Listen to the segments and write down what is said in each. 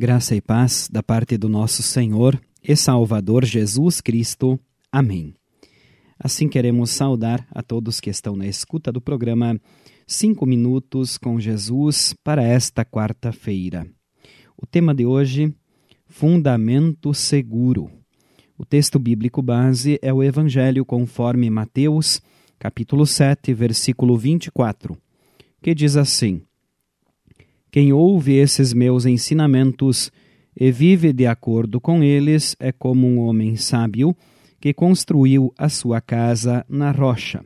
Graça e paz da parte do nosso Senhor e Salvador Jesus Cristo. Amém. Assim queremos saudar a todos que estão na escuta do programa Cinco Minutos com Jesus para esta quarta-feira. O tema de hoje, Fundamento Seguro. O texto bíblico base é o Evangelho conforme Mateus, capítulo 7, versículo 24, que diz assim: quem ouve esses meus ensinamentos e vive de acordo com eles é como um homem sábio que construiu a sua casa na rocha.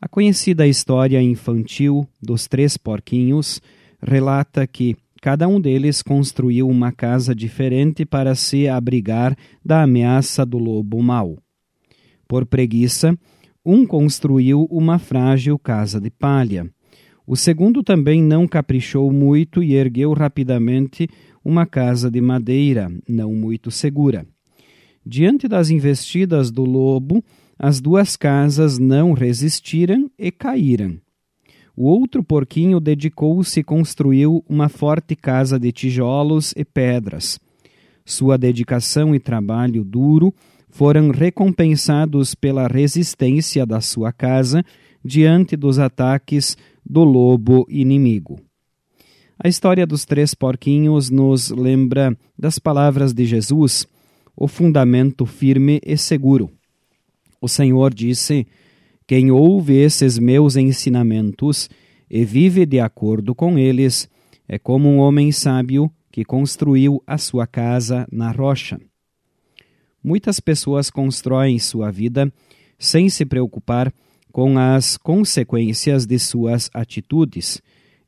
A conhecida história infantil dos três porquinhos relata que cada um deles construiu uma casa diferente para se abrigar da ameaça do lobo mau. Por preguiça, um construiu uma frágil casa de palha o segundo também não caprichou muito e ergueu rapidamente uma casa de madeira, não muito segura. Diante das investidas do lobo, as duas casas não resistiram e caíram. O outro porquinho dedicou-se e construiu uma forte casa de tijolos e pedras. Sua dedicação e trabalho duro foram recompensados pela resistência da sua casa diante dos ataques do lobo inimigo. A história dos três porquinhos nos lembra das palavras de Jesus, o fundamento firme e seguro. O Senhor disse: Quem ouve esses meus ensinamentos e vive de acordo com eles, é como um homem sábio que construiu a sua casa na rocha. Muitas pessoas constroem sua vida sem se preocupar com as consequências de suas atitudes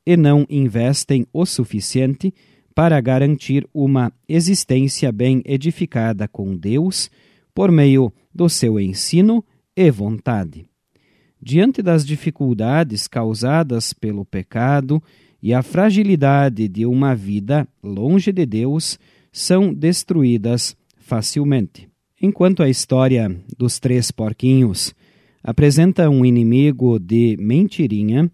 e não investem o suficiente para garantir uma existência bem edificada com Deus por meio do seu ensino e vontade. Diante das dificuldades causadas pelo pecado e a fragilidade de uma vida longe de Deus, são destruídas facilmente. Enquanto a história dos três porquinhos apresenta um inimigo de mentirinha,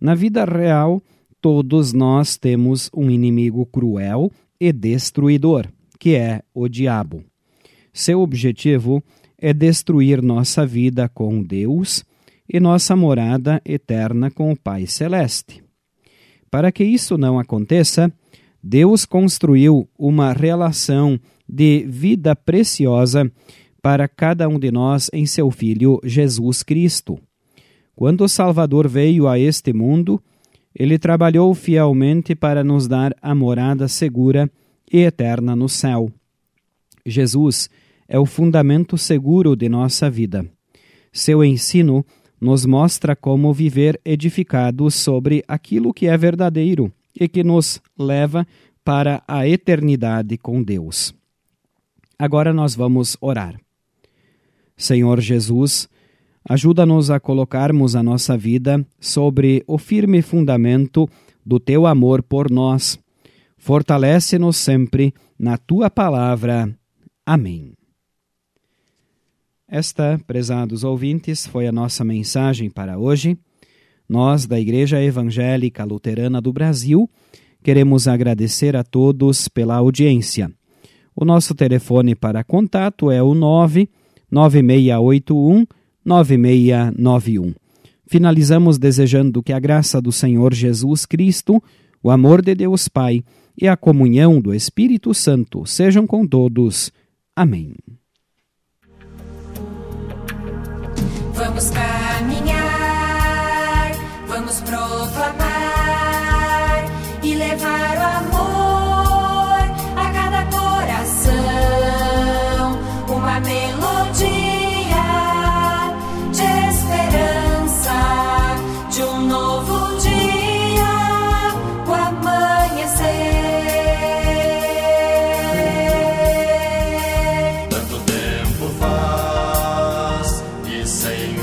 na vida real todos nós temos um inimigo cruel e destruidor, que é o diabo. Seu objetivo é destruir nossa vida com Deus e nossa morada eterna com o Pai Celeste. Para que isso não aconteça, Deus construiu uma relação de vida preciosa para cada um de nós em seu Filho Jesus Cristo. Quando o Salvador veio a este mundo, ele trabalhou fielmente para nos dar a morada segura e eterna no céu. Jesus é o fundamento seguro de nossa vida. Seu ensino nos mostra como viver edificados sobre aquilo que é verdadeiro e que nos leva para a eternidade com Deus. Agora nós vamos orar. Senhor Jesus, ajuda-nos a colocarmos a nossa vida sobre o firme fundamento do teu amor por nós. Fortalece-nos sempre na tua palavra. Amém. Esta, prezados ouvintes, foi a nossa mensagem para hoje. Nós, da Igreja Evangélica Luterana do Brasil, queremos agradecer a todos pela audiência. O nosso telefone para contato é o 9 9681 9691. Finalizamos desejando que a graça do Senhor Jesus Cristo, o amor de Deus Pai e a comunhão do Espírito Santo sejam com todos. Amém. Vamos caminhar,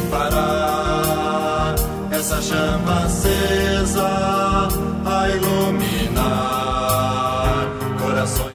parar essa chama acesa. Ai,